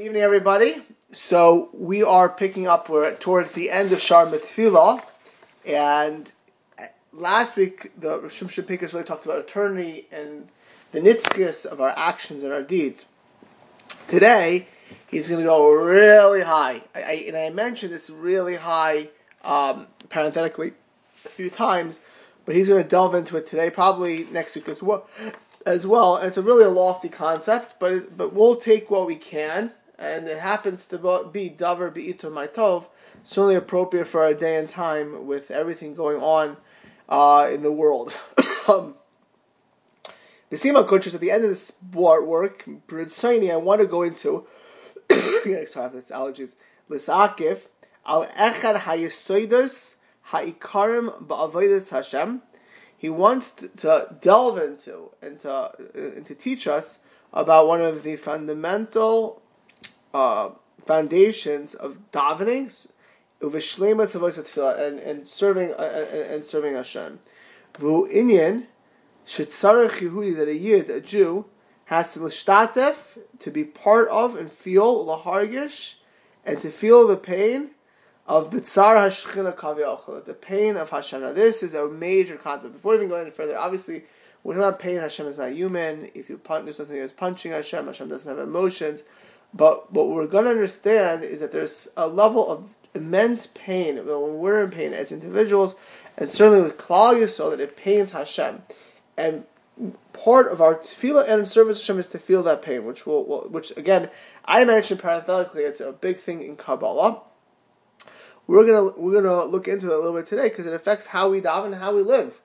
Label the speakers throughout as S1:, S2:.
S1: evening, everybody. So we are picking up. We're towards the end of Shar Mitzvah, and last week the Rishon Shapikas really talked about eternity and the nitzkis of our actions and our deeds. Today, he's going to go really high, I, I, and I mentioned this really high um, parenthetically a few times, but he's going to delve into it today, probably next week as well. As well, and it's a really lofty concept, but but we'll take what we can and it happens to be davar be'itur ma'tov, certainly appropriate for our day and time with everything going on uh, in the world. um, the Sima Kunchas at the end of this work, I want to go into, sorry for this allergies, Lisakif, al echad hayisoidos ha'ikarim ba'avodas Hashem. He wants to, to delve into and to, uh, and to teach us about one of the fundamental uh, foundations of davening, uvishlemas of and and serving uh, and, and serving Hashem. Vu inyan shetzarech Yehudi that a yid, a Jew, has to l'shtatef to be part of and feel lahargish and to feel the pain of bitzar hashchina kaviyachol, the pain of Hashem. Now this is a major concept. Before even going any further, obviously. We're not pain. Hashem is not human. If you punch, there's nothing that's punching Hashem. Hashem doesn't have emotions. But what we're going to understand is that there's a level of immense pain when we're in pain as individuals, and certainly with Klal Yisrael, that it pains Hashem. And part of our tefillah and service Hashem is to feel that pain, which will, will, which again, I mentioned parenthetically, it's a big thing in Kabbalah. We're gonna we're gonna look into it a little bit today because it affects how we daven and how we live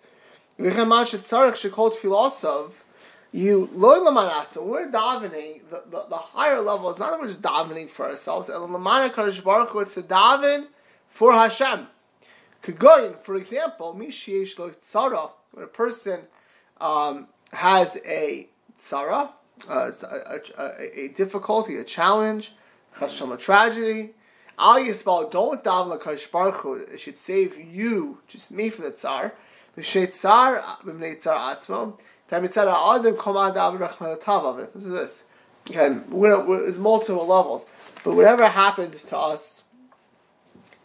S1: you loy lamanatza. We're davening. The, the, the, higher level is not that we're just davening for ourselves. Lamana kadosh baruch hu, it's to daven for Hashem. Kagoyin, for example, mishiesh lo tzara. When a person um, has a tzara, uh, a, a, a, difficulty, a challenge, chasham, a tragedy. Al yisbal, don't daven lakadosh baruch hu. It should save you, just me, from the tzar. Mishet tzar, b'mnei tzar atzmo. This is this. Again, we're, we're, there's multiple levels, but whatever happens to us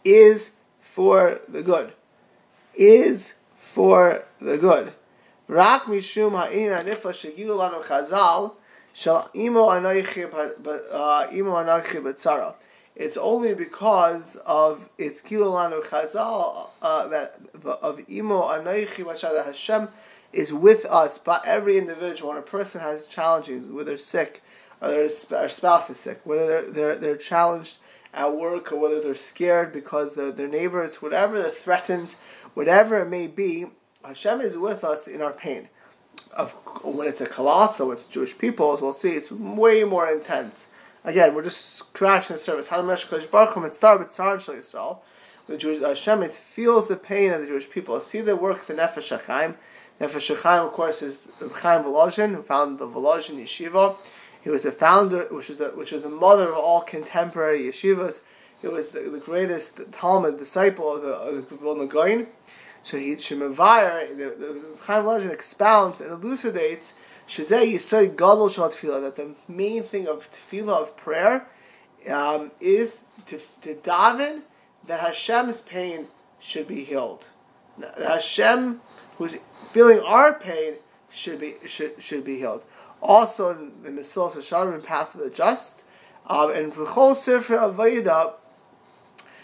S1: is for the good. Is for the good. Rak mishum ha'in ha'nifa shegilu lanu chazal shal imo anoichi b'tzara. It's only because of its gilulanu chazal uh, that of imo anoichi b'tzara Hashem is with us, but every individual. When a person has challenges, whether they're sick, or their spouse is sick, whether they're, they're, they're challenged at work, or whether they're scared because their neighbors, whatever they're threatened, whatever it may be, Hashem is with us in our pain. Of when it's a colossal with Jewish people, as we'll see, it's way more intense. Again, we're just scratching the surface. The Jewish Hashem is, feels the pain of the Jewish people. See the work of the Nefesh HaChaim. Nefesh Chaim, of course, is Chaim Volozhin, who founded the Volozhin Yeshiva. He was the founder, which was the, which was the mother of all contemporary yeshivas. He was the, the greatest Talmud disciple of the, of. So he Shemavir, the, the Chaim Volozhin expounds and elucidates Shazeh Yisod Gadol Shal Tefillah, that the main thing of Tefillah, of prayer, um, is to, to daven that Hashem's pain should be healed. Now, Hashem who's feeling our pain should be should should be healed. Also in the Mesilas Yesharim Path of the Just, um, and V'chol Sifra Avayda,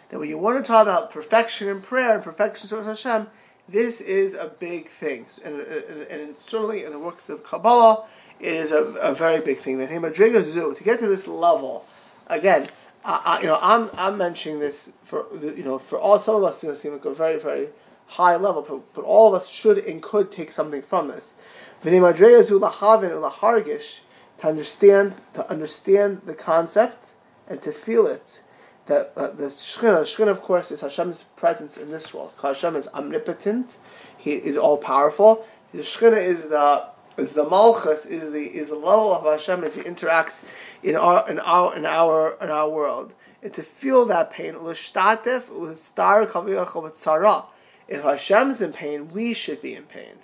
S1: that when you want to talk about perfection in prayer and perfection towards Hashem, this is a big thing, and, and, and certainly in the works of Kabbalah, it is a, a very big thing. That Madriga Zu to get to this level, again, I, you know, I'm I'm mentioning this for you know for all some of us you know seem like a very very high level, but, but all of us should and could take something from this. To understand, to understand the concept and to feel it, that uh, the Shekhinah, the Shekhinah, of course, is Hashem's presence in this world. Hashem is omnipotent; He is all powerful. The Shekhinah is the is the Malchus, is the is the level of Hashem as He interacts in our in our in our in our world, and to feel that pain, l'shtatef l'star if Hashem's in pain, we should be in pain.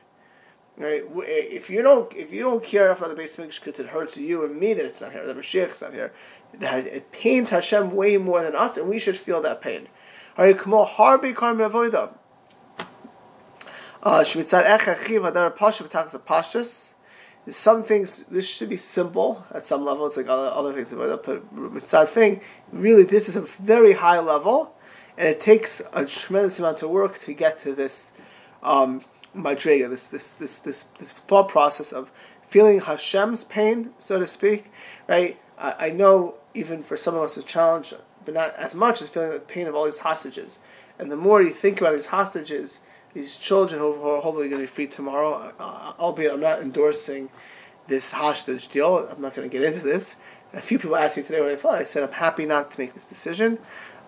S1: Right? If you don't, if you don't care enough about the Mikdash because it hurts you and me that it's not here, that the Mashiach's not here, it pains Hashem way more than us, and we should feel that pain. Uh, some things this should be simple at some level. It's like other, other things, but mitzad thing really this is a very high level, and it takes a tremendous amount of work to get to this um, madrega, this this this this this thought process of feeling Hashem's pain, so to speak. Right? I, I know even for some of us, a challenge, but not as much as feeling the pain of all these hostages. And the more you think about these hostages, these children who are hopefully going to be free tomorrow, uh, albeit I'm not endorsing this hostage deal. I'm not going to get into this. a few people asked me today what I thought. I said I'm happy not to make this decision.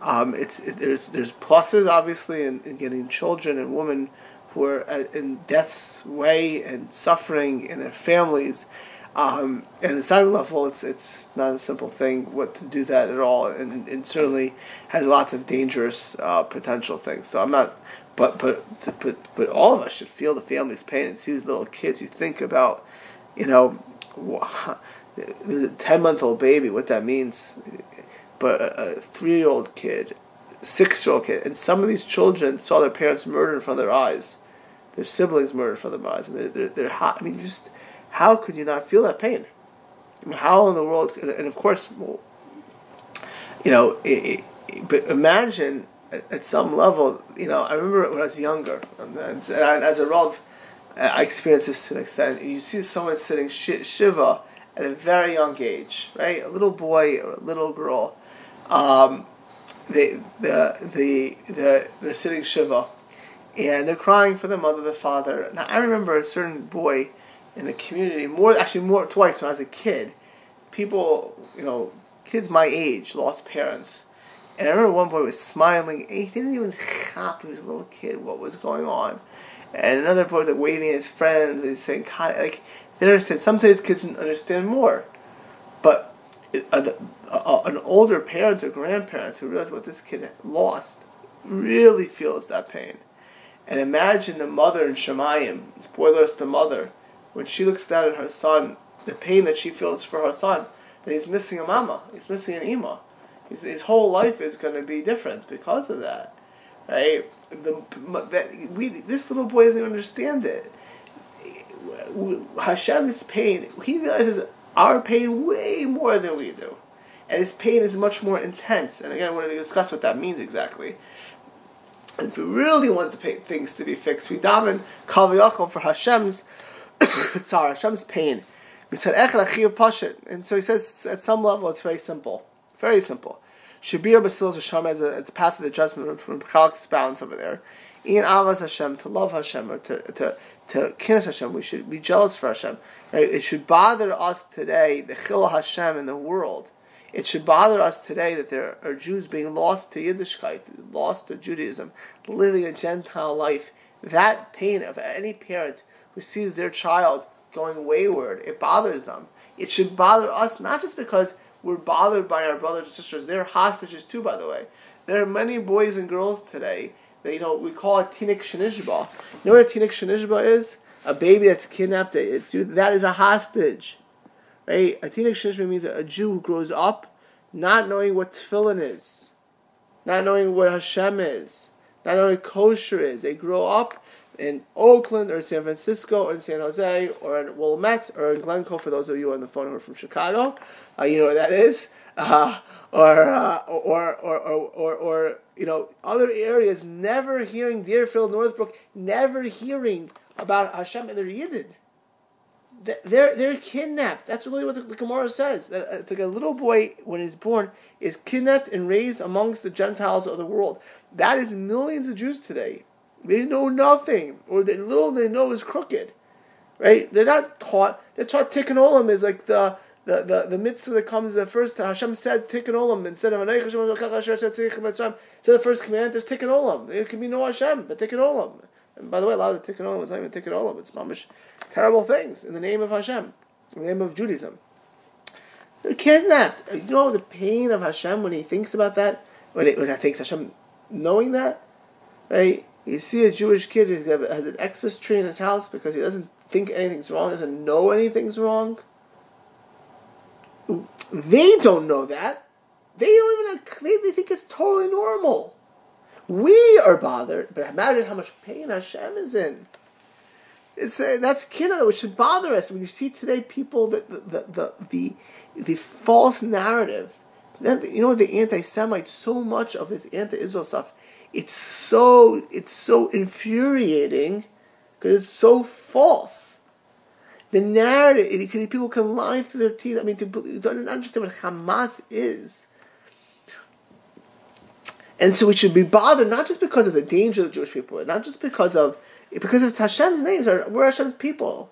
S1: Um, it's it, there's there's pluses obviously in, in, getting children and women who are in death's way and suffering in their families um, and at some level, it's it's not a simple thing what to do that at all, and, and certainly has lots of dangerous uh, potential things. So I'm not, but but but but all of us should feel the family's pain and see these little kids. You think about, you know, ten month old baby, what that means, but a, a three year old kid, six year old kid, and some of these children saw their parents murdered in front of their eyes, their siblings murdered in front of their eyes, and they're they're, they're hot. I mean, just how could you not feel that pain? How in the world? And of course, you know, it, it, but imagine at, at, some level. You know, I remember when I was younger, um, and, and as a Rav, I experienced this to an extent. You see someone sitting shiva at a very young age, right? A little boy or a little girl. Um, they, the, the, the, they're sitting shiva, and they're crying for the mother, the father. Now I remember a certain boy in the community more actually more twice when I was a kid. People, you know, kids my age lost parents. And I remember one boy was smiling. he didn't even cop. He was a little kid. What was going on? And another boy was like waving at his friends. He's saying, like they understand. Sometimes kids understand more, but a, an older parent or grandparent who realize what this kid lost really feels that pain. And imagine the mother in Shamayim. Spoilers, the mother when she looks down at her son, the pain that she feels for her son, that he's missing a mama, he's missing an ima. His, his whole life is going to be different because of that, right? The, that we this little boy doesn't even understand it. Hashem's pain, he realizes our pain way more than we do, and his pain is much more intense. And again, we're going to discuss what that means exactly. And if we really want the pain, things to be fixed, we daven kaviyachol for Hashem's Tzara, Hashem's pain. And so he says at some level it's very simple. Very simple. Shabir Basil Hashem as a, it's path of the judgment from Chalak's balance over there. In Avas Hashem, to love Hashem, or to, to, to kinnis Hashem, we should be jealous for Hashem. Right? It should bother us today, the Chil Hashem in the world. It should bother us today that there are Jews being lost to Yiddishkeit, lost to Judaism, living a Gentile life. That pain of any parent who sees their child going wayward, it bothers them. It should bother us not just because we're bothered by our brothers and sisters. They're hostages too, by the way. There are many boys and girls today that you know we call it tinik shenishba. You know what a tinik shenishba is? A baby that's kidnapped. It's that is a hostage, right? A tinik shenishba means a Jew who grows up not knowing what tefillin is, not knowing what Hashem is, not knowing kosher is. They grow up in Oakland or San Francisco or in San Jose or in Wilmette or in Glencoe for those of you on the phone who are from Chicago. Uh, you know where that is. Uh, or, uh, or, or, or, or, or, you know, other areas, never hearing Deerfield, Northbrook, never hearing about Hashem and their Yidden. They're, they're kidnapped. That's really what the, the Gemara says. Uh, it's like a little boy, when he's born, is kidnapped and raised amongst the Gentiles of the world. That is millions of Jews today. They know nothing, or the little they know is crooked, right? They're not taught. They're taught tikkun olam is like the the, the, the mitzvah that comes the first Hashem said tikkun olam instead of Hashem said the first command there's tikkun olam. There can be no Hashem but tikkun olam. And by the way, a lot of the tikkun olam is not even tikkun olam. It's mamish terrible things in the name of Hashem, in the name of Judaism. They're kidnapped. Uh, you know the pain of Hashem when he thinks about that. When, it, when Hashem knowing that, right? You see a Jewish kid who has an Xmas tree in his house because he doesn't think anything's wrong, doesn't know anything's wrong. They don't know that. They don't even they think it's totally normal. We are bothered, but imagine how much pain Hashem is in. It's, uh, that's kinna which should bother us when you see today people that the the the, the, the false narrative. Then you know the anti-Semite so much of this anti-Israel stuff. It's so it's so infuriating because it's so false. The narrative, because people can lie through their teeth. I mean, to, to understand what Hamas is. And so we should be bothered not just because of the danger of the Jewish people, not just because of because it's Hashem's names, we're Hashem's people.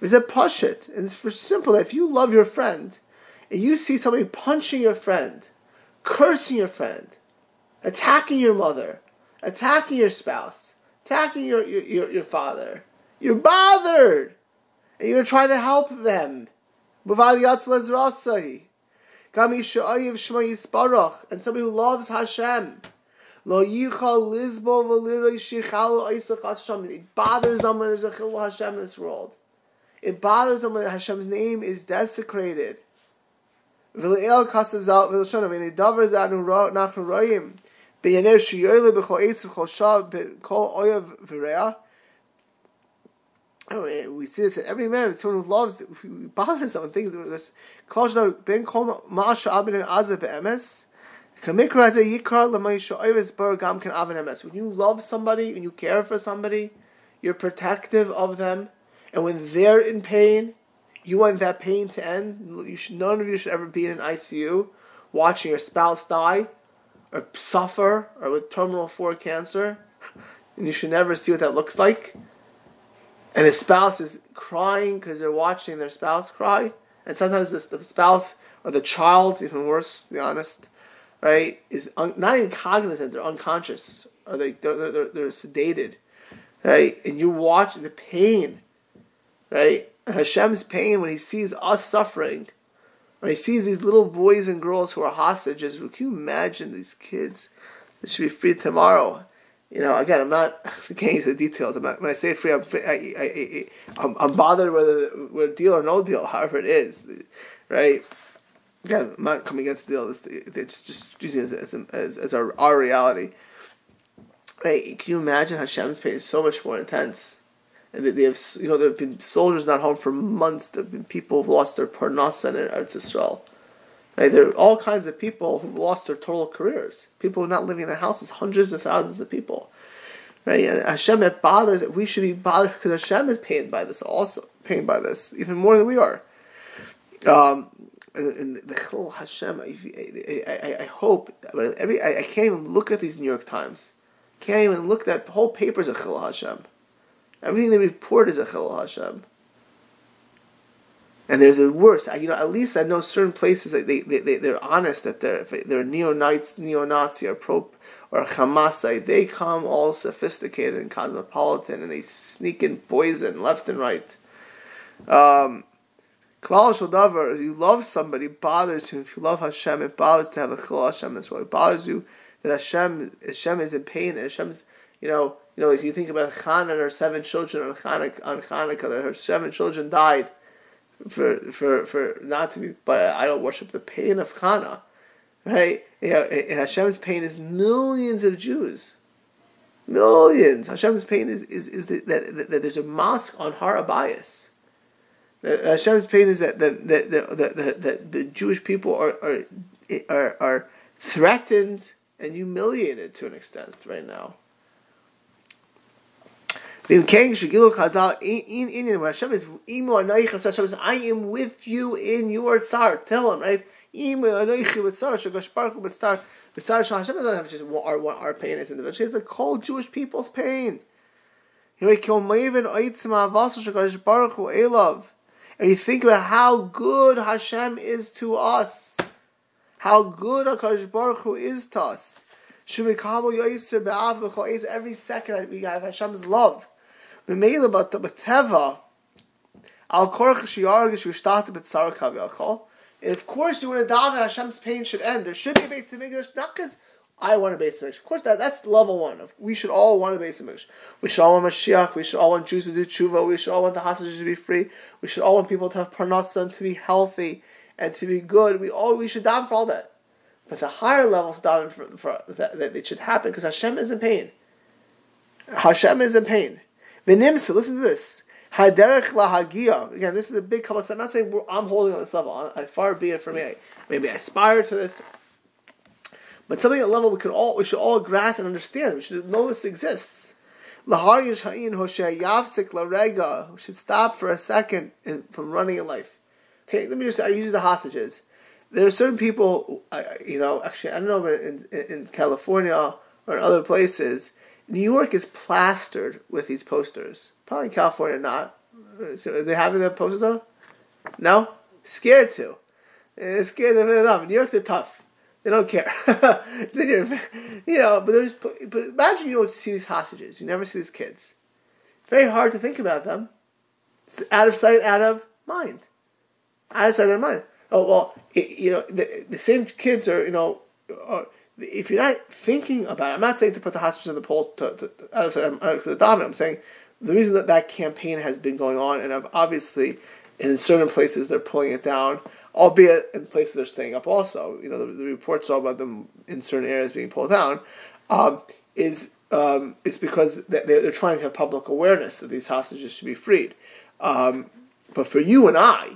S1: It's a pashit, and it's for simple. that If you love your friend, and you see somebody punching your friend, cursing your friend, attacking your mother, attacking your spouse, attacking your your, your, your father, you're bothered, and you're trying to help them. And somebody who loves Hashem. It bothers them when there's a chil Hashem in this world. It bothers them when Hashem's name is desecrated. V'le'el we see this in every man, someone who loves, who bothers them, and things. There's ben azah be'emes. When you love somebody, when you care for somebody, you're protective of them, and when they're in pain, you want that pain to end. You should, none of you should ever be in an ICU watching your spouse die, or suffer, or with terminal four cancer, and you should never see what that looks like. And the spouse is crying because they're watching their spouse cry, and sometimes the spouse or the child, even worse, to be honest, right, is un, not even cognizant, they're unconscious, or they, they're, they're, they're sedated, right? And you watch the pain, right? And Hashem's pain when he sees us suffering, when he sees these little boys and girls who are hostages. Can you imagine these kids that should be free tomorrow? You know, again, I'm not getting into the details. I'm not, when I say free, I'm, I, I'm, bothered whether whether deal or no deal, however it is, right? again, I'm not coming against the deal. It's just using it as, as, as our, our reality. Hey, can you imagine Hashem's pain is so much more intense? And they have, you know, there have been soldiers not home for months. There have been people who've lost their parnasa in Eretz Israel. Right? There are all kinds of people who've lost their total careers. People who are not living in their houses, hundreds of thousands of people. Right? And Hashem that bothers, we should be bothered because Hashem is pained by this also, pained by this, even more than we are. Um, and the Chil Hashem, I, I, I hope, but every I, I, can't even look at these New York Times. Can't even look at the whole paper is a Chil Hashem. Everything they report is a Chil Hashem. And there's the worst. You know, at least I know certain places that they, they, they they're honest that they're they're neo-Nazis, neo-Nazi or pro or Hamasite. They come all sophisticated and cosmopolitan, and they sneak in poison left and right. Um, Klal Davar, you love somebody, bothers you. If you love Hashem, it bothers to have a Chil Hashem as well. It bothers you that Hashem, Hashem is in pain. And Hashem's, you know, you know, if you think about Chana and her seven children on Hanukkah, on Hanukkah, that her seven children died for for for not to be by idol worship. The pain of Chana, right? You know, and Hashem's pain is millions of Jews. Millions. Hashem's pain is is, is that, that, that there's a mosque on Har HaBayis uh, Hashem's pain is that the, the, the, the, the Jewish people are, are, are, are threatened and humiliated to an extent right now. Hashem is I am with you in your tsar. Tell him, right? Hashem doesn't have just our, our pain as individuals. He has the whole Jewish people's pain. And you think about how good Hashem is to us, how good Hakadosh Baruch Hu is to us. Every second we have Hashem's love. And of course, you want to daven Hashem's pain should end. There should be a base of English, not because I want a base of Of course, that that's level one. We should all want a base of We should all want Mashiach. We should all want Jews to do tshuva. We should all want the hostages to be free. We should all want people to have parnasa and to be healthy and to be good. We all we should down for all that. But the higher levels down for, for that, that it should happen because Hashem is in pain. Hashem is in pain. V'nimsa, listen to this. Haderech lahagia. Again, this is a big couple. I'm not saying I'm holding on this level. I, far be it from me. Maybe I aspire to this. But something at level we could all we should all grasp and understand. We should know this exists. Lahar Yishayin Hoshe Yavsik Larega. We should stop for a second from running in life. Okay, let me just I use the hostages. There are certain people, you know, actually I don't know, in, in, in California or in other places, New York is plastered with these posters. Probably California not. So they having the posters on? No? Scared to. They're scared of it enough. New York, they're tough. They don't care. you know, but there's, but imagine you don't see these hostages. You never see these kids. Very hard to think about them. It's out of sight, out of mind. Out of sight, out of mind. Oh well, it, you know, the, the same kids are, you know, are, if you're not thinking about it, I'm not saying to put the hostages in the poll to, to, out of, out of the dominant. I'm saying the reason that that campaign has been going on, and obviously in certain places they're pulling it down, albeit in places they're staying up also. You know, the, the reports all about them in certain areas being pulled down, um, is um, it's because they're, they're trying to have public awareness that these hostages should be freed. Um, but for you and I,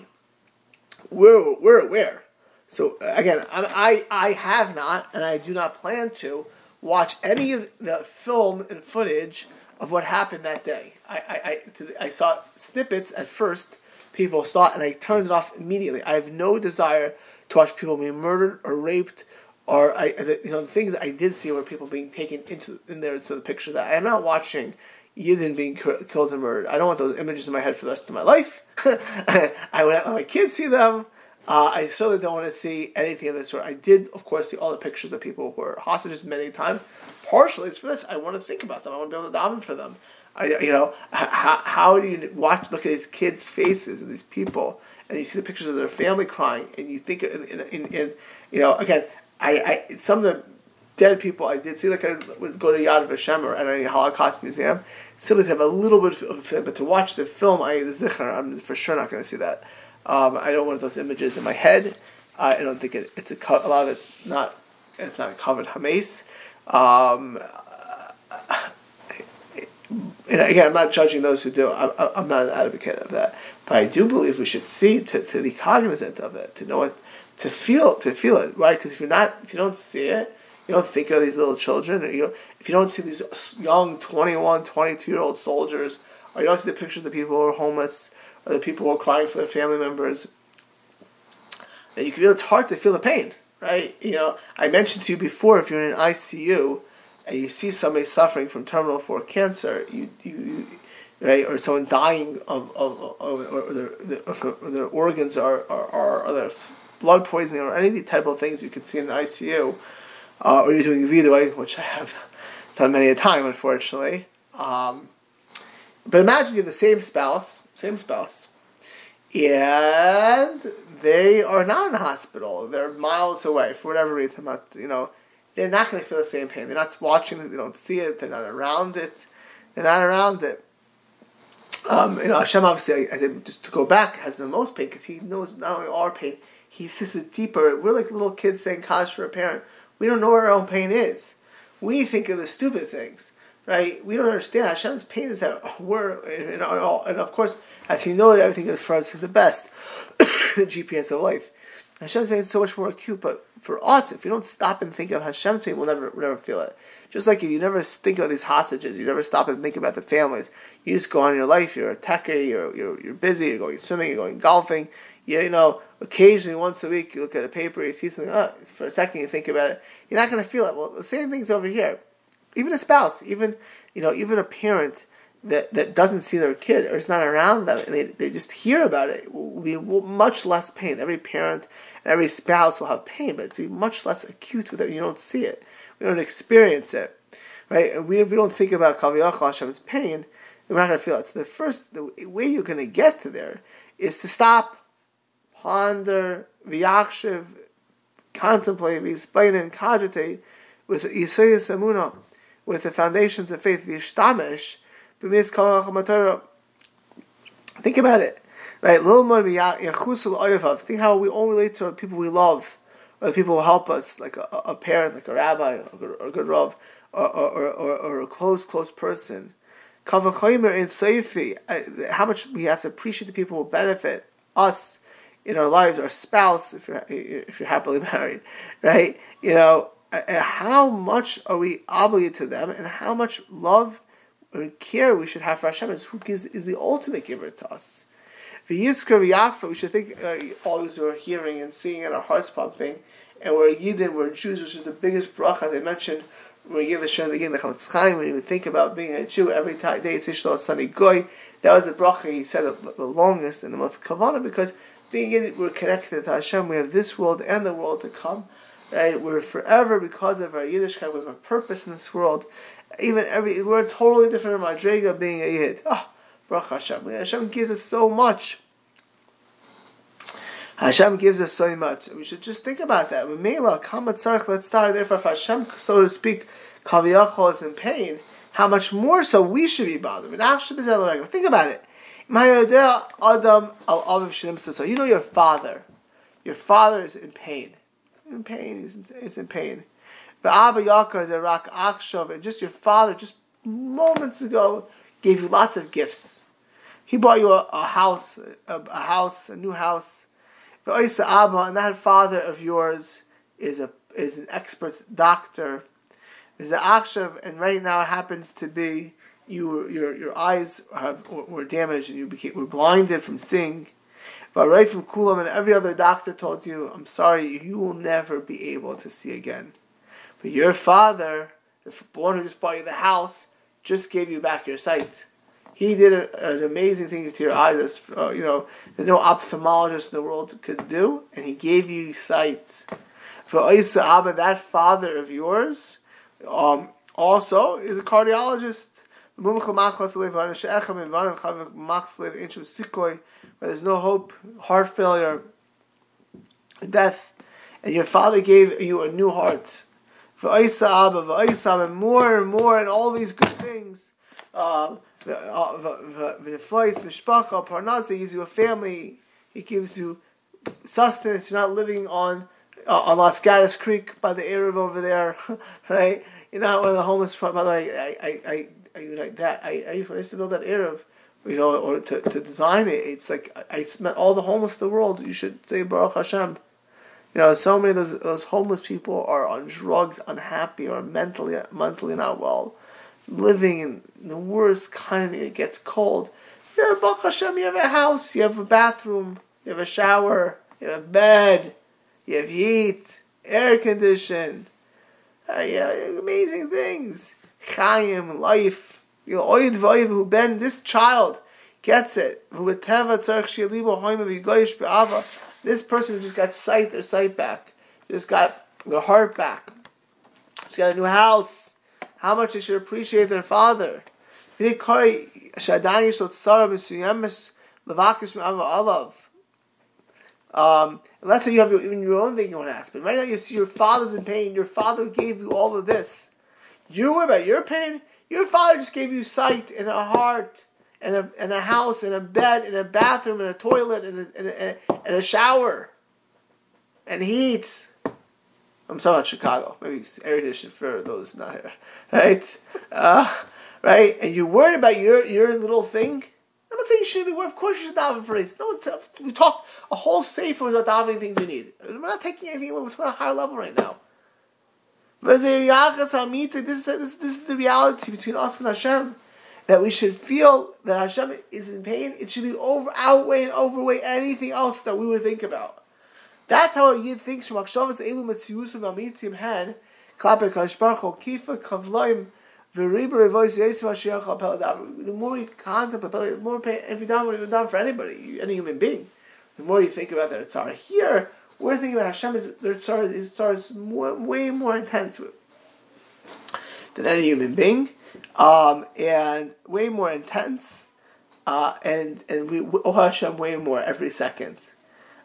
S1: we're, we're aware. So again, I, I have not, and I do not plan to watch any of the film and footage of what happened that day. I, I, I, saw snippets at first, people saw it, and I turned it off immediately. I have no desire to watch people being murdered or raped, or I, you know, the things I did see were people being taken into in there. So the picture that I am not watching Yidden being killed and murdered. I don't want those images in my head for the rest of my life. I would not let my kids see them. Uh, I certainly don't want to see anything of this sort. I did, of course, see all the pictures of people who were hostages many times. Partially, it's for this. I want to think about them. I want to be able to daven for them. I, you know, how, how do you watch, look at these kids' faces and these people, and you see the pictures of their family crying, and you think, in, in, in you know, again, I, I, some of the dead people I did see, like I would go to Yad Vashem or any Holocaust museum, simply to have a little bit of a film, but to watch the film, I the Zikr, I'm for sure not going to see that. Um, I don't want those images in my head. I don't think it, it's a, a lot of it's not it's not covered hamas. Um, and again, I'm not judging those who do. I'm, I'm not an advocate of that, but I do believe we should see to, to be cognizant of it, to know it, to feel to feel it, right? Because if you're not, if you don't see it, you don't think of these little children, or you know, if you don't see these young 21, 22 year old soldiers, or you don't see the pictures of the people who are homeless, or the people are crying for their family members, then you can feel it's hard to feel the pain, right? You know, I mentioned to you before, if you're in an ICU and you see somebody suffering from terminal four cancer, you, you, right, or someone dying of, of, of or, their, or their organs are, are, are, their blood poisoning or any of the type of things you can see in an ICU, uh, or you're doing vidui, which I have done many a time, unfortunately. Um, but imagine you're the same spouse, same spouse, and they are not in the hospital. They're miles away for whatever reason. Not, you know, they're not going to feel the same pain. They're not watching it. They don't see it. They're not around it. They're not around it. Um, you know, Hashem obviously, I, just to go back, has the most pain because He knows not only our pain, He sees it deeper. We're like little kids saying "Kaddish" for a parent. We don't know where our own pain is. We think of the stupid things right? We don't understand. Hashem's pain is that we're, and, and of course, as He knows, everything is for us is the best, the GPS of life. Hashem's pain is so much more acute, but for us, if you don't stop and think of Hashem's pain, we'll never, we'll never feel it. Just like if you never think about these hostages, you never stop and think about the families. You just go on your life. You're a techie. You're, you're you're busy. You're going swimming. You're going golfing. You, you know, occasionally once a week you look at a paper. You see something. Oh, for a second you think about it. You're not going to feel it. Well, the same thing's over here even a spouse, even you know, even a parent that, that doesn't see their kid or is not around them and they, they just hear about it will be much less pain. Every parent and every spouse will have pain, but it's be much less acute with it. You don't see it. We don't experience it. Right? And we, if we don't think about Kaviyach Hashem's pain, we're not going to feel it. So the first, the way you're going to get to there is to stop, ponder, v'yakshiv, contemplate, and cogitate with Yisayas Amuna, with the foundations of faith, Vishtamish, B'mis Kal Think about it. Right? Think how we all relate to the people we love, or the people who help us, like a, a parent, like a rabbi, or a good rav, or, or, or, or, a close, close person. Kavachomer in Seifi, how much we have to appreciate the people who benefit us in our lives, our spouse, if you're if you're happily married, right? You know, how much are we obligated to them, and how much love and care we should have for Hashem is who gives, is the ultimate giver to us. We should think uh, all those who are hearing and seeing and our hearts pumping, and we're Yidden, we're Jews, which is the biggest bracha they mentioned. When we give the Shem again the Chafetz Chaim. When you think about being a Jew every day, it's Ishlo Sunny Goy. That was the bracha he said the longest and the most kavanah because being in it, we're connected to Hashem. We have this world and the world to come. Right? We're forever because of our Yiddishkeit. We have a purpose in this world. Even every we're totally different from Madrega being a Yid. Ah, Baruch Hashem. Hashem gives us so much. Hashem gives us so much. We should just think about that. Mela, Kamatzarch, let's start. Therefore, if Hashem, so to speak, Kaviyachol is in pain, how much more so we should be bothered. Think about it. Adam al So you know your father. Your father is in pain. In pain, he's in, he's in pain. But Abba Yakar is a rak akshav, and just your father, just moments ago, gave you lots of gifts. He bought you a, a house, a, a, house, a new house. But Isa Abba, and that father of yours is a is an expert doctor. Is an akshav, and right now it happens to be you your your eyes have were damaged and you became were blinded from seeing. But right from Kulam and every other doctor told you, I'm sorry, you will never be able to see again. But your father, the one who just bought you the house, just gave you back your sight. He did a, an amazing thing to your eyes, uh, you know, that no ophthalmologist in the world could do, and he gave you sight. For Isa Abba, that father of yours, um, also is a cardiologist. There's no hope, heart failure, death, and your father gave you a new heart. And more and more, and all these good things. Um, Parnasa, he gives you a family, he gives you sustenance, you're not living on uh, on Los Gatos Creek by the Eruv over there, right? You're not one of the homeless. By the way, I, I, I I, like that. I, I used to build that Eruv, you know, or to, to design it, it's like I spent all the homeless in the world. You should say Baruch Hashem. You know, so many of those those homeless people are on drugs, unhappy, or mentally mentally not well, living in the worst kind. It gets cold. You're Baruch Hashem. You have a house. You have a bathroom. You have a shower. You have a bed. You have heat, air condition. Uh, yeah, amazing things. Chaim, life. Ben, this child gets it. This person who just got sight, their sight back. Just got their heart back. Just got a new house. How much they should appreciate their father. Um, let's say you have your, even your own thing you want to ask, but right now you see your father's in pain. Your father gave you all of this. You worry about your pain. Your father just gave you sight and a heart and a, and a house and a bed and a bathroom and a toilet and a, and a, and a shower and heat. I'm talking about Chicago. Maybe it's air conditioning for those not here, right? Uh, right? And you're worried about your your little thing. I'm not saying you shouldn't be worried. Of course, you should daven for it. No, we talked a whole sefer about davening things you need. We're not taking anything. We're talking a higher level right now. This is, this, this is the reality between us and Hashem. That we should feel that Hashem is in pain. It should be over, outweigh and overweigh anything else that we would think about. That's how a Yid thinks from Akshavas Elu Metziusim Amitim Hen, Klaper Kashbarcho, Kifa Kavloim, Veriber Revois Yesim Hashiach The more you contemplate, the more pain, if you don't, even done for anybody, any human being, the more you think about that it's hard. Here, we're thinking about Hashem is their tzara is more, way more intense than any human being, um, and way more intense, uh, and and we owe Hashem way more every second.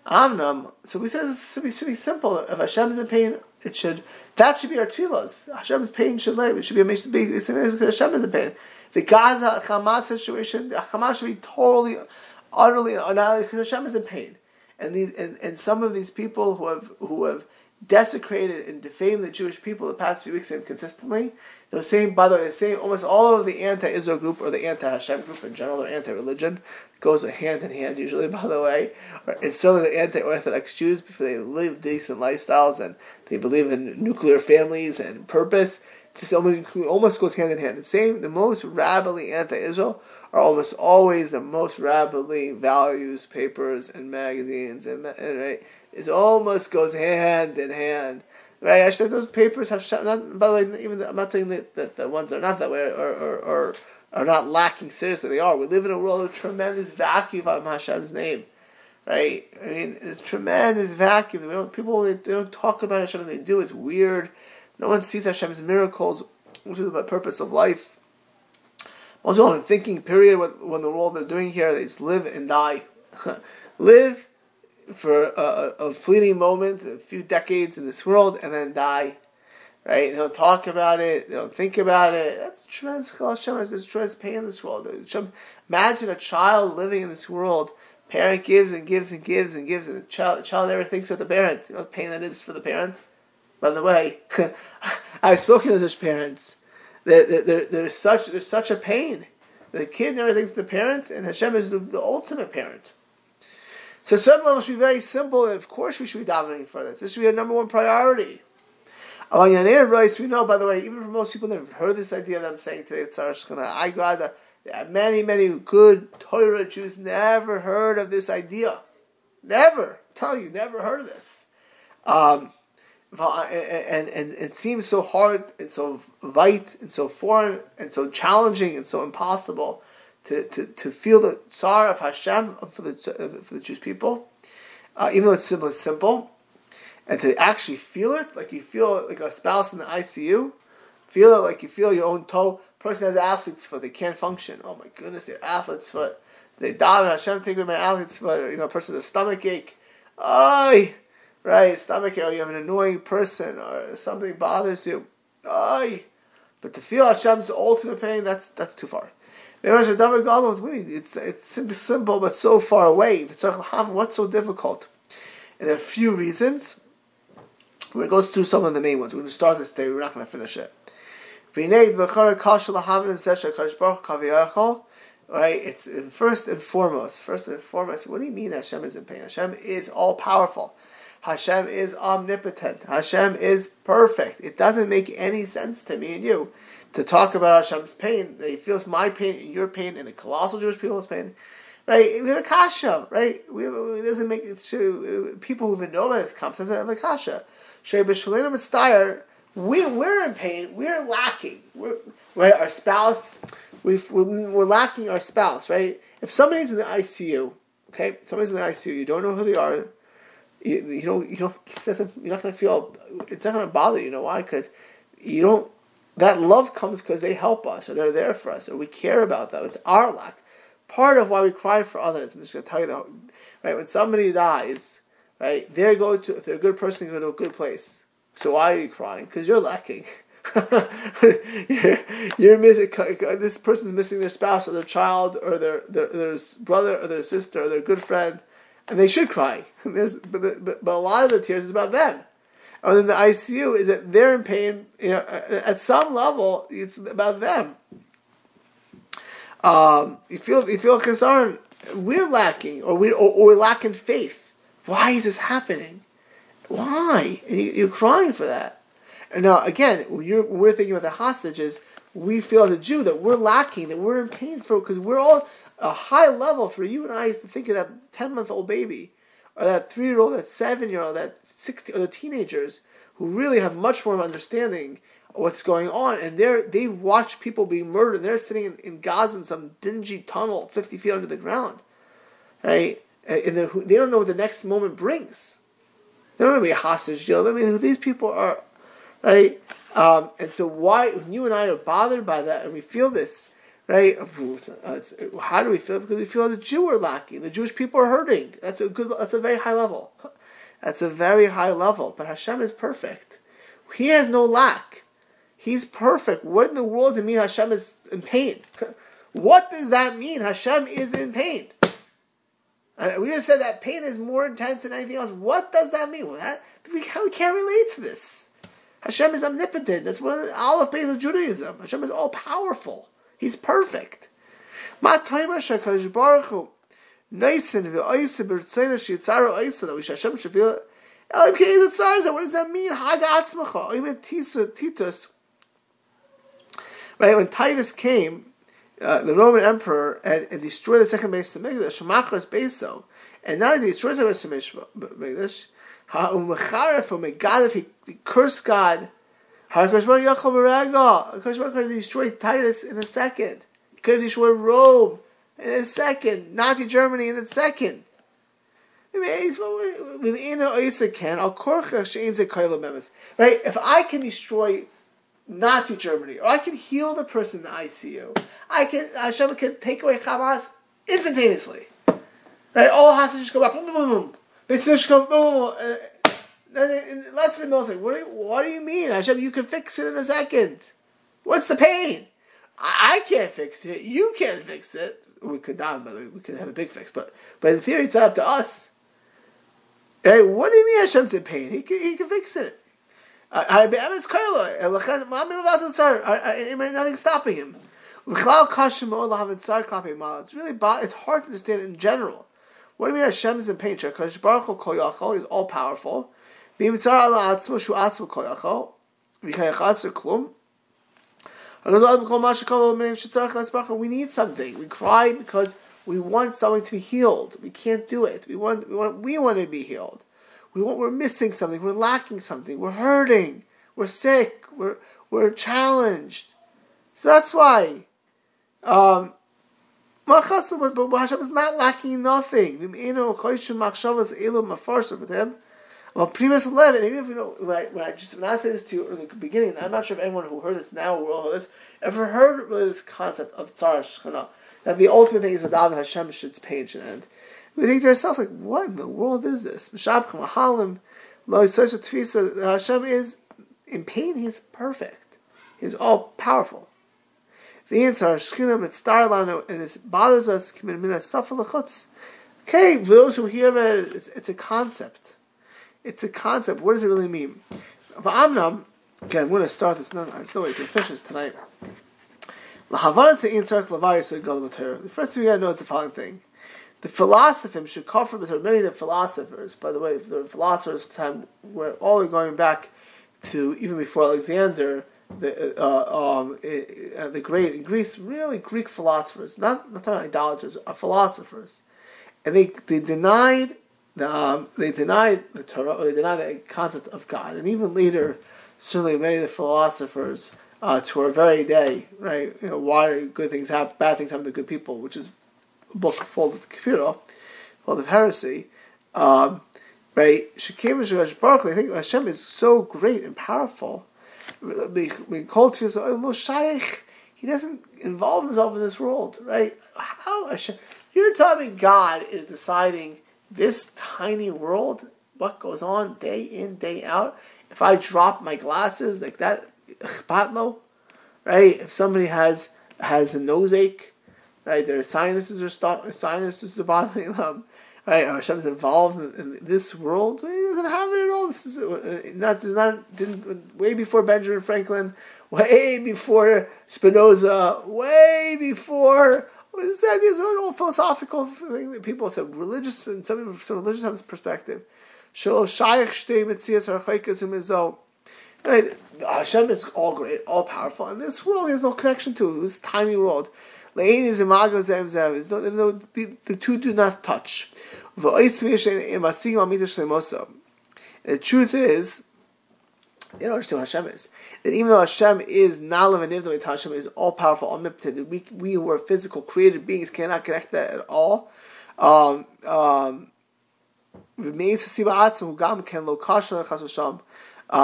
S1: Amnam. So we say this should be, should be simple. If Hashem is in pain, it should that should be our tefillas. Hashem's pain should live. It should be a should be Hashem is in pain. The Gaza Hamas situation, the Hamas should be totally, utterly annihilated because Hashem is in pain. And these and, and some of these people who have who have desecrated and defamed the Jewish people the past few weeks and consistently. The same, by the way, the same, almost all of the anti-Israel group or the anti-Hashem group in general or anti-religion goes hand in hand usually, by the way. It's certainly the anti-Orthodox Jews because they live decent lifestyles and they believe in nuclear families and purpose. This almost, almost goes hand in hand. The same, the most rabidly anti-Israel are almost always the most rabidly values papers and magazines and, and right it almost goes hand in hand. Right? Actually, those papers have shut. Not, by the way, even the, I'm not saying that, that the ones are not that way or, or, or are not lacking seriously. They are. We live in a world of tremendous vacuum of Hashem's name. Right? I mean, it's tremendous vacuum. We don't, people they, they don't talk about Hashem. They do. It's weird. No one sees Hashem's miracles, which is the purpose of life. People in thinking period what, when the world they're doing here, they just live and die. live for a, a, fleeting moment, a few decades in this world, and then die. Right? They don't talk about it. They don't think about it. That's tremendous There's tremendous pain in this world. Imagine a child living in this world. Parent gives and gives and gives and gives, and the child, child never thinks of the parent. You know what pain that is for the parent? By the way, I've spoken to such parents. There, there, there's such there's such a pain. The kid never thinks the parent, and Hashem is the, the ultimate parent. So some level should be very simple, and of course we should be dominating for this. This should be our number one priority. Among Yanir rights, we know, by the way, even for most people that have heard this idea that I'm saying today, it's gonna I got many, many good Torah Jews never heard of this idea. Never. I tell you, never heard of this. Um, and, and, it seems so hard and so light and so foreign and so challenging and so impossible to, to, to feel the tsar of Hashem for the, for the Jewish people, uh, even though it's simple, simple, and to actually feel it, like you feel like a spouse in the ICU, feel it like you feel your own toe. Person has athlete's foot, they can't function. Oh my goodness, they have athlete's foot. They die Hashem take away my athlete's foot. you know, a person with a stomach ache. Ay, right, stomach ache. Or you have an annoying person, or something bothers you. Ay, but to feel Hashem's ultimate pain, that's that's too far. It's it's simple but so far away. What's so difficult? And there are a few reasons. We're going to go through some of the main ones. We're going to start this day. We're not going to finish it. Right? It's first and foremost. First and foremost. What do you mean Hashem is in pain? Hashem is all powerful. Hashem is omnipotent. Hashem is perfect. It doesn't make any sense to me and you to talk about Hashem's pain. He feels my pain and your pain and the colossal Jewish people's pain. Right? We have a kasha, right? We, it doesn't make it to people who even know about this concept have a kasha. We, we're in pain. We're lacking. We're, right? Our spouse, we we're lacking our spouse, right? If somebody's in the ICU, okay, somebody's in the ICU, you don't know who they are. You, you don't, you don't, you're not to feel, it's not to bother you. Know why? Because you don't that love comes because they help us or they're there for us or we care about them. It's our lack. Part of why we cry for others, I'm just to tell you that, right? When somebody dies, right, they're going to, if they're a good person, they go to a good place. So why are you crying? Because you're lacking. you're, you're missing. This person's missing their spouse or their child or their, their their brother or their sister or their good friend, and they should cry. There's, but, the, but, but a lot of the tears is about them And then the ICU is that they're in pain. You know, at some level, it's about them. Um, you feel you feel concerned. We're lacking, or we or, or we're lacking faith. Why is this happening? Why? And you, are crying for that. And now, again, when, when we're thinking about the hostages, we feel as a Jew that we're lacking, that we're in pain for, because we're all a high level for you and I is to think of that ten month old baby or that three year old, that seven year old, that sixty, or the teenagers who really have much more understanding what's going on, and they're they watch people being murdered. And They're sitting in, in Gaza in some dingy tunnel, fifty feet under the ground, right? And they don't know what the next moment brings. They don't want to be a hostage deal. I mean, these people are, right? Um, and so, why when you and I are bothered by that, and we feel this, right? How do we feel? Because we feel the Jew are lacking. The Jewish people are hurting. That's a good. That's a very high level. That's a very high level. But Hashem is perfect. He has no lack. He's perfect. What in the world does it mean Hashem is in pain? what does that mean? Hashem is in pain. Uh, we just said that pain is more intense than anything else. What does that mean? Well, that we can't, we can't relate to this. Hashem is omnipotent. That's one of the olive base of Judaism. Hashem is all powerful. He's perfect. What does that mean? Right, when Titus came, uh, the Roman emperor, and, destroyed the second base of Megiddo, Shemachas Beso, and now that he destroys the base of Megiddo, Ha'umacharef, he cursed God, HaKadosh Baruch Yachal Berega, HaKadosh Baruch could have destroyed Titus in a second. He could have destroyed Rome in a second, Nazi Germany in a second. Right? If I can destroy Nazi Germany, or I can heal the person in the ICU, I can Hashem can take away Hamas instantaneously. Right? All hostages go back. Boom, boom, boom. Basically, come boom. Uh, in less than a millisecond. What do, you, what do you mean, Hashem? You can fix it in a second. What's the pain? I, I can't fix it. You can't fix it. We could not, by the way. We could have a big fix, but but in theory, it's not up to us. Hey, what do you mean Hashem's in pain? He can, he can fix it. Nothing's stopping him. It's really it's hard to understand in general. What do you mean Hashem is in pain? We need something. We cry because we want something to be healed. We can't do it. We want, we want, we want to be healed. We want, we're missing something. We're lacking something. We're hurting. We're sick. We're, we're challenged. So that's why. Um, but Hashem is not lacking nothing. With him. Well, previous eleven, even if we know, when I, when I just when I say this to you in the beginning, I'm not sure if anyone who heard this now or will this ever heard really this concept of tzara shchana. That the ultimate thing is that David Hashem should pain should end. We think to ourselves like, what in the world is this? Hashem is in pain. He's perfect. He's all powerful. And this bothers us. Okay, for those who hear it, it's, it's a concept. It's a concept. What does it really mean? V'amnam, again, I'm going to start this. No, I still wait to finish this tonight. The first thing we got to know is the following thing. The philosophers should cover with many of the philosophers, by the way, the philosophers of the time were all going back to even before Alexander, the uh, um, uh, the great in Greece, really Greek philosophers, not not idolaters, are philosophers, and they they denied um, they denied the Torah, or they denied the concept of God, and even later, certainly many of the philosophers uh, to our very day, right? You know, why good things happen, bad things happen to good people, which is a book full of kafirah, full of heresy. Um, right? Shekim Baruch I think Hashem is so great and powerful. We call to He doesn't involve himself in this world, right? How Hashem? You're telling me God is deciding this tiny world, what goes on day in, day out, if I drop my glasses like that, right? If somebody has has a nose ache, right? Their sinuses are stop, sinuses are bothering them, right? Or Hashem's involved in, in, this world. He doesn't have it at all. This is uh, not, this not didn't way before Benjamin Franklin, way before Spinoza, way before this idea is a little philosophical thing that people said religious and some some religious have this perspective. Right? Hashem is all great, all powerful, and this world has no connection to this tiny world. The, the two do not touch. The truth is, they don't understand what Hashem is. That even though Hashem is Nalam and Nivdom, Hashem is all powerful, omnipotent, we, we who are physical, created beings cannot connect that at all. Um, um, uh,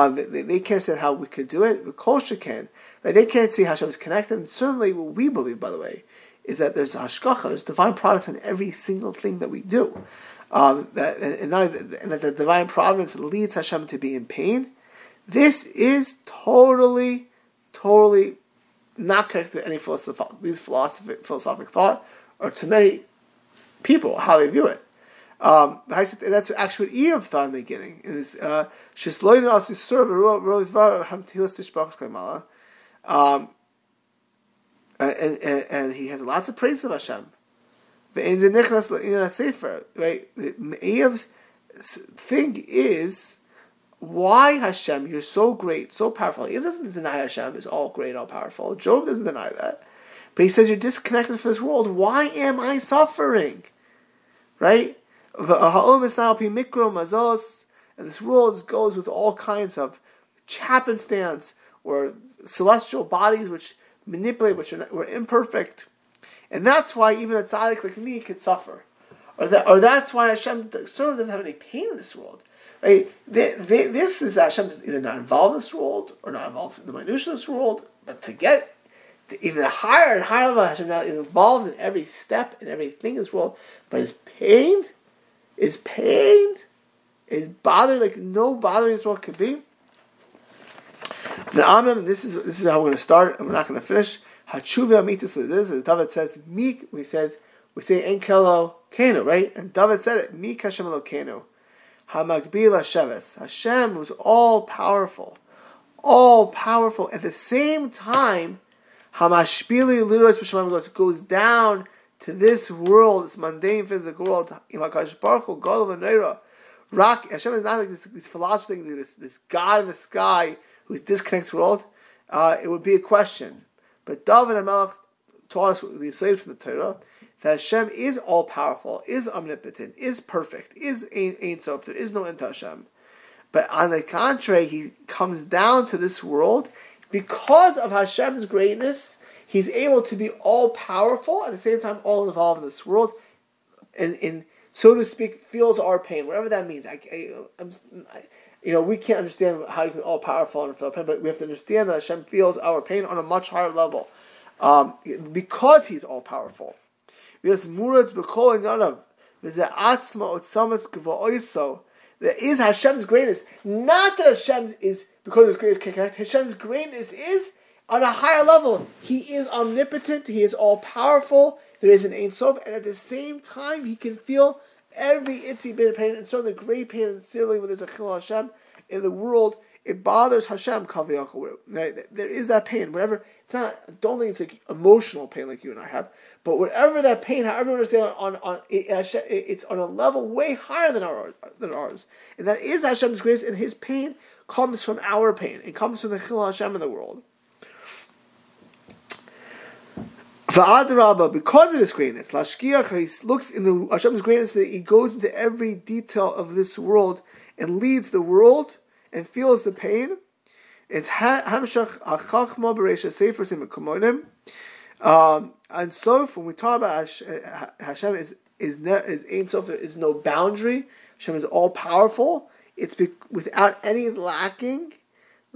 S1: they, they, can't say how we could do it. But Kosher can. Right? They can't see Hashem is connected. And certainly, what we believe, by the way, is that there's hashkacha, there's divine providence in every single thing that we do. Um, that, and, and, that the divine providence leads Hashem to be in pain This is totally, totally not connected to any philosophic, philosophic, philosophic thought or to many people how they view it. Um, and that's actually what Iyov thought in the beginning. Is uh, um, and, and, and he has lots of praise of Hashem. Right? Iyov's thing is why Hashem, you're so great, so powerful. Iyov doesn't deny Hashem is all great, all powerful. Job doesn't deny that. But he says you're disconnected from this world. Why am I suffering? Right? And this world goes with all kinds of happenstance or celestial bodies which manipulate, which are, were imperfect. And that's why even a tzaddik like me could suffer. Or, that, or that's why Hashem certainly doesn't have any pain in this world. Right? this is Hashem is either not involved in this world or not involved in the minutiae of this world, but to get even a higher and higher level, Hashem now is involved in every step and everything in this world, but is pained, is pained, is bothered like no bothering this world could be. The Amim, this is this is how we're going to start, and we're not going to finish. Hachuva amitis this is David says meek. We says we say enkelo kenu right, and David said it meek Hashem kenu. Hamagbila sheves Hashem who's all powerful, all powerful at the same time. Hamashpili liros b'shamayim goes down to this world, this mundane physical world. Imakash baruch hu gol Rock Hashem is not like this, this philosophy, this this God in the sky who's disconnected world, uh, it would be a question. But David HaMelech taught us the slave from the Torah that Hashem is all powerful, is omnipotent, is perfect, is Ein Sof. There is no end to Hashem. But on the contrary, he comes down to this world because of Hashem's greatness. He's able to be all powerful at the same time, all involved in this world, and so to speak, feels our pain, whatever that means. I, I, I you know, we can't understand how you can be all powerful and feel pain, but we have to understand that Hashem feels our pain on a much higher level um, because He's all powerful. Because murad's b'kol inanav v'zeh atzma otzamas gvoiso. There is Hashem's greatness. Not that Hashem is because His greatness can connect. Hashem's greatness is on a higher level. He is omnipotent. He is all powerful. There is an Ein Sof, and at the same time, He can feel every itzy bit of pain, and so the great pain, and sincerely when there's a chil Hashem in the world, it bothers Hashem Right? There is that pain. Whatever it's not don't think it's like emotional pain like you and I have, but whatever that pain, however you understand on on it, it's on a level way higher than our than ours. And that is Hashem's grace, and his pain comes from our pain. It comes from the Chil Hashem in the world. Va'adraba, because of his greatness, Lashkiach, looks in the Hashem's greatness that he goes into every detail of this world and leads the world and feels the pain. It's Hamshach Achachma Beresha Sefer Simikomonim. Um, and so when we talk about Hashem is is there is Ein Sof, there is no boundary. Hashem is all powerful. It's be, without any lacking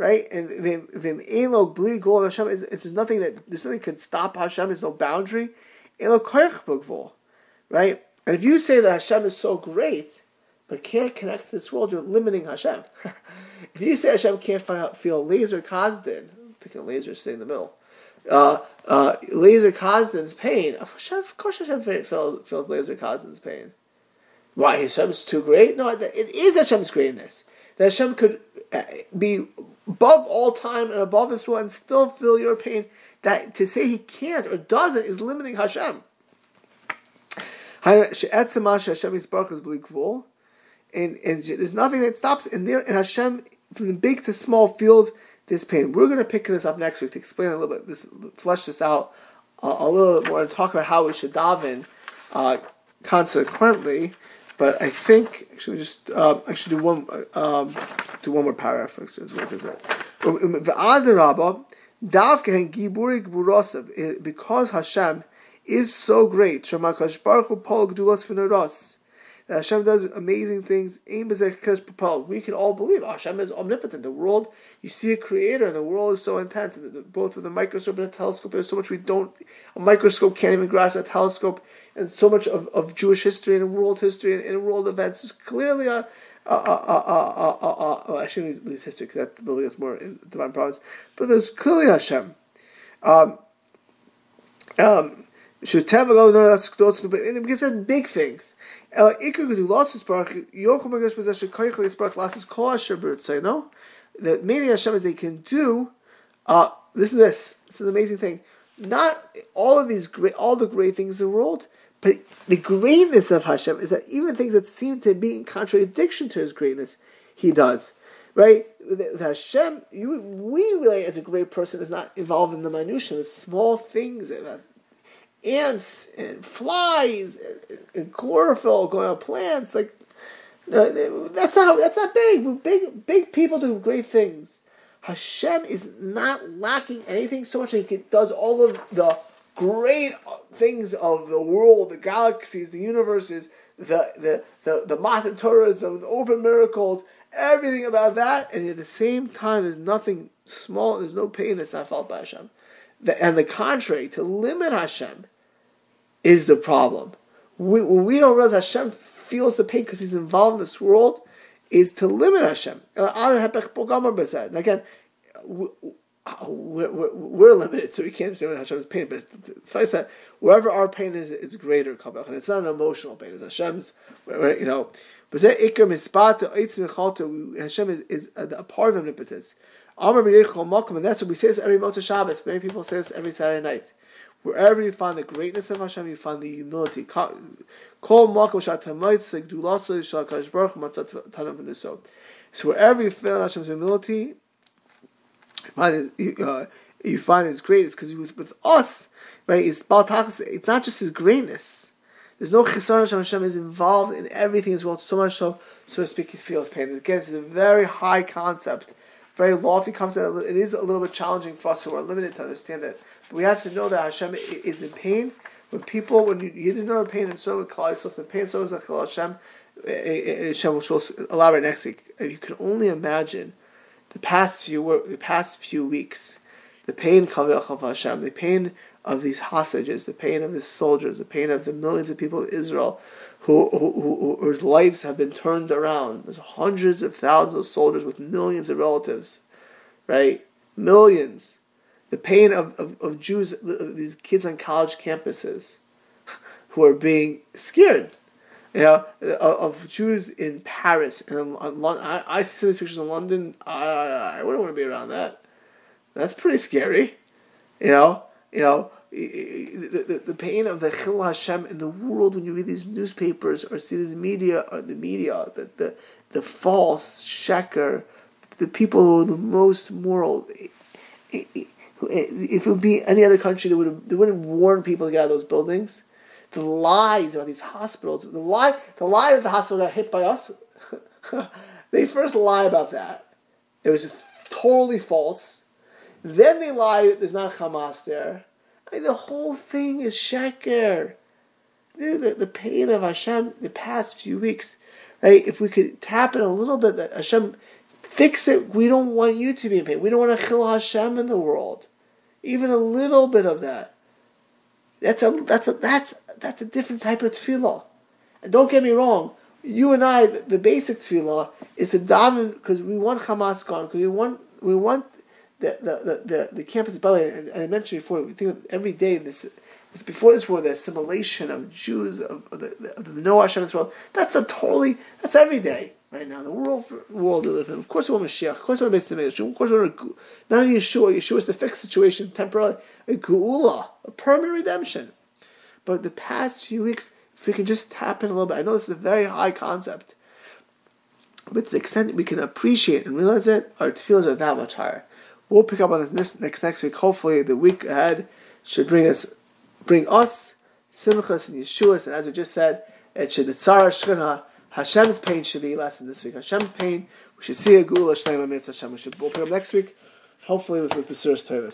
S1: right? And vim elo bli gol Hashem is there's nothing that there's nothing can stop Hashem. There's no boundary. Elo koich right? And if you say that Hashem is so great, but can't connect to this world, you're limiting Hashem. if you say Hashem can't feel laser Kazdin, picking laser, stay in the middle. Uh, uh, laser Kazdin's pain. Of course, Hashem feels, feels laser Kazdin's pain. Why Hashem's too great? No, it is Hashem's greatness that Hashem could uh, be above all time and above this world and still feel your pain. That to say he can't or doesn't is limiting Hashem. And, and there's nothing that stops in there, and Hashem, from the big to small, feels this pain. We're going to pick this up next week to explain a little bit, this, flesh this out uh, a little bit more, and talk about how we should daven uh, consequently. But I think actually just uh, I should do one um, do one more paragraph. What is it? Because Hashem is so great. Shemakash Baruch Hu Paul Gdulas that Hashem does amazing things. We can all believe Hashem is omnipotent. The world, you see a creator, and the world is so intense. And both with a microscope and a telescope, there's so much we don't. A microscope can't even grasp a telescope, and so much of, of Jewish history and world history and, and world events is clearly a, uh, uh, uh, uh, uh, well, I shouldn't leave history because that really is more in divine providence. But there's clearly Hashem. Um, um, should tell go no that's to but because it's big things. El ikar could do lost his spark. Yochum against possession. Koychel his spark is kol asher say no. The meaning of Hashem is they can do. Uh, this is this. Is an amazing thing. Not all of these great, all the great things in the world, but the greatness of Hashem is that even things that seem to be in contradiction to His greatness, He does. Right? The Hashem, you, we relate as a great person is not involved in the minutia, the small things, ants and flies and, and chlorophyll going on plants. Like that's not that's not big. Big big people do great things. Hashem is not lacking anything so much that he does all of the great things of the world, the galaxies, the universes, the the the the Matan Torahs, the, the open miracles, everything about that, and at the same time, there's nothing small. There's no pain that's not felt by Hashem. The, and the contrary, to limit Hashem is the problem. We, when we don't realize Hashem feels the pain because He's involved in this world, is to limit Hashem. Uh, and again, we're, limited, so we can't say Hashem's pain. But I said wherever our pain is, it's greater, and it's not an emotional pain. It's Hashem's, you know. But Hashem is, is a, part of omnipotence. And that's what we say this every Motzei Shabbos. Many people say this every Saturday night. Wherever you find the greatness of Hashem, you find the humility. So wherever you find Hashem's humility, you find uh, you find His greatness because with, with us, right? It's It's not just His greatness. There's no Chisar Hashem. Hashem is involved in everything as well. So much so, so to speak, He feels pain. Again, it's a very high concept, very lofty concept. It is a little bit challenging for us who are limited to understand it. We have to know that Hashem is in pain. When people, when you, you didn't know pain, and so Sos, and pain, so is Hashem. Eh, eh, eh, Hashem will elaborate next week. You can only imagine the past few the past few weeks, the pain of Hashem, the pain of these hostages, the pain of the soldiers, the pain of the millions of people of Israel who, who, who, whose lives have been turned around. There's hundreds of thousands of soldiers with millions of relatives, right? Millions. The pain of, of, of Jews, of these kids on college campuses who are being scared you know, of Jews in Paris and. I, I see these pictures in London. I, I wouldn't want to be around that. That's pretty scary. You know, you know, the, the, the pain of the Chil Hashem in the world when you read these newspapers or see this media or the media, the the, the false sheker, the people who are the most moral. If it would be any other country, they would have, they wouldn't warn people to get out of those buildings the lies about these hospitals, the lie, the lie that the hospital got hit by us, they first lie about that. It was totally false. Then they lie that there's not Hamas there. I mean, the whole thing is sheker. The, the, pain of Hashem the past few weeks, right? If we could tap it a little bit, that Hashem fix it. We don't want you to be in pain. We don't want to kill Hashem in the world. Even a little bit of that. That's a that's a that's that's a different type of tefillah. And don't get me wrong, you and I, the, the basic tefillah is to daven because we want Hamas gone, because we want we want the the the, the, the campus. The way, and, and I mentioned before, we think every day this before this war, the assimilation of Jews of, of the, of the no Hashem world. That's a totally that's every day right now. The world world we live in. Of course, we want Mashiach. Of course, we want Mesilas. Of course, we want not Yeshua. Yeshua is the fixed situation temporarily. A geula, a permanent redemption. But the past few weeks, if we can just tap in a little bit, I know this is a very high concept, but to the extent that we can appreciate and realize it, our tefillahs are that much higher. We'll pick up on this next next week. Hopefully, the week ahead should bring us, bring us simchas and Yeshuas, and as we just said, it should the tzara shchina Hashem's pain should be less than this week. Hashem's pain, we should see a geula shleima mitzvah Hashem. We should pick up next week, hopefully with the Pesuras Torah.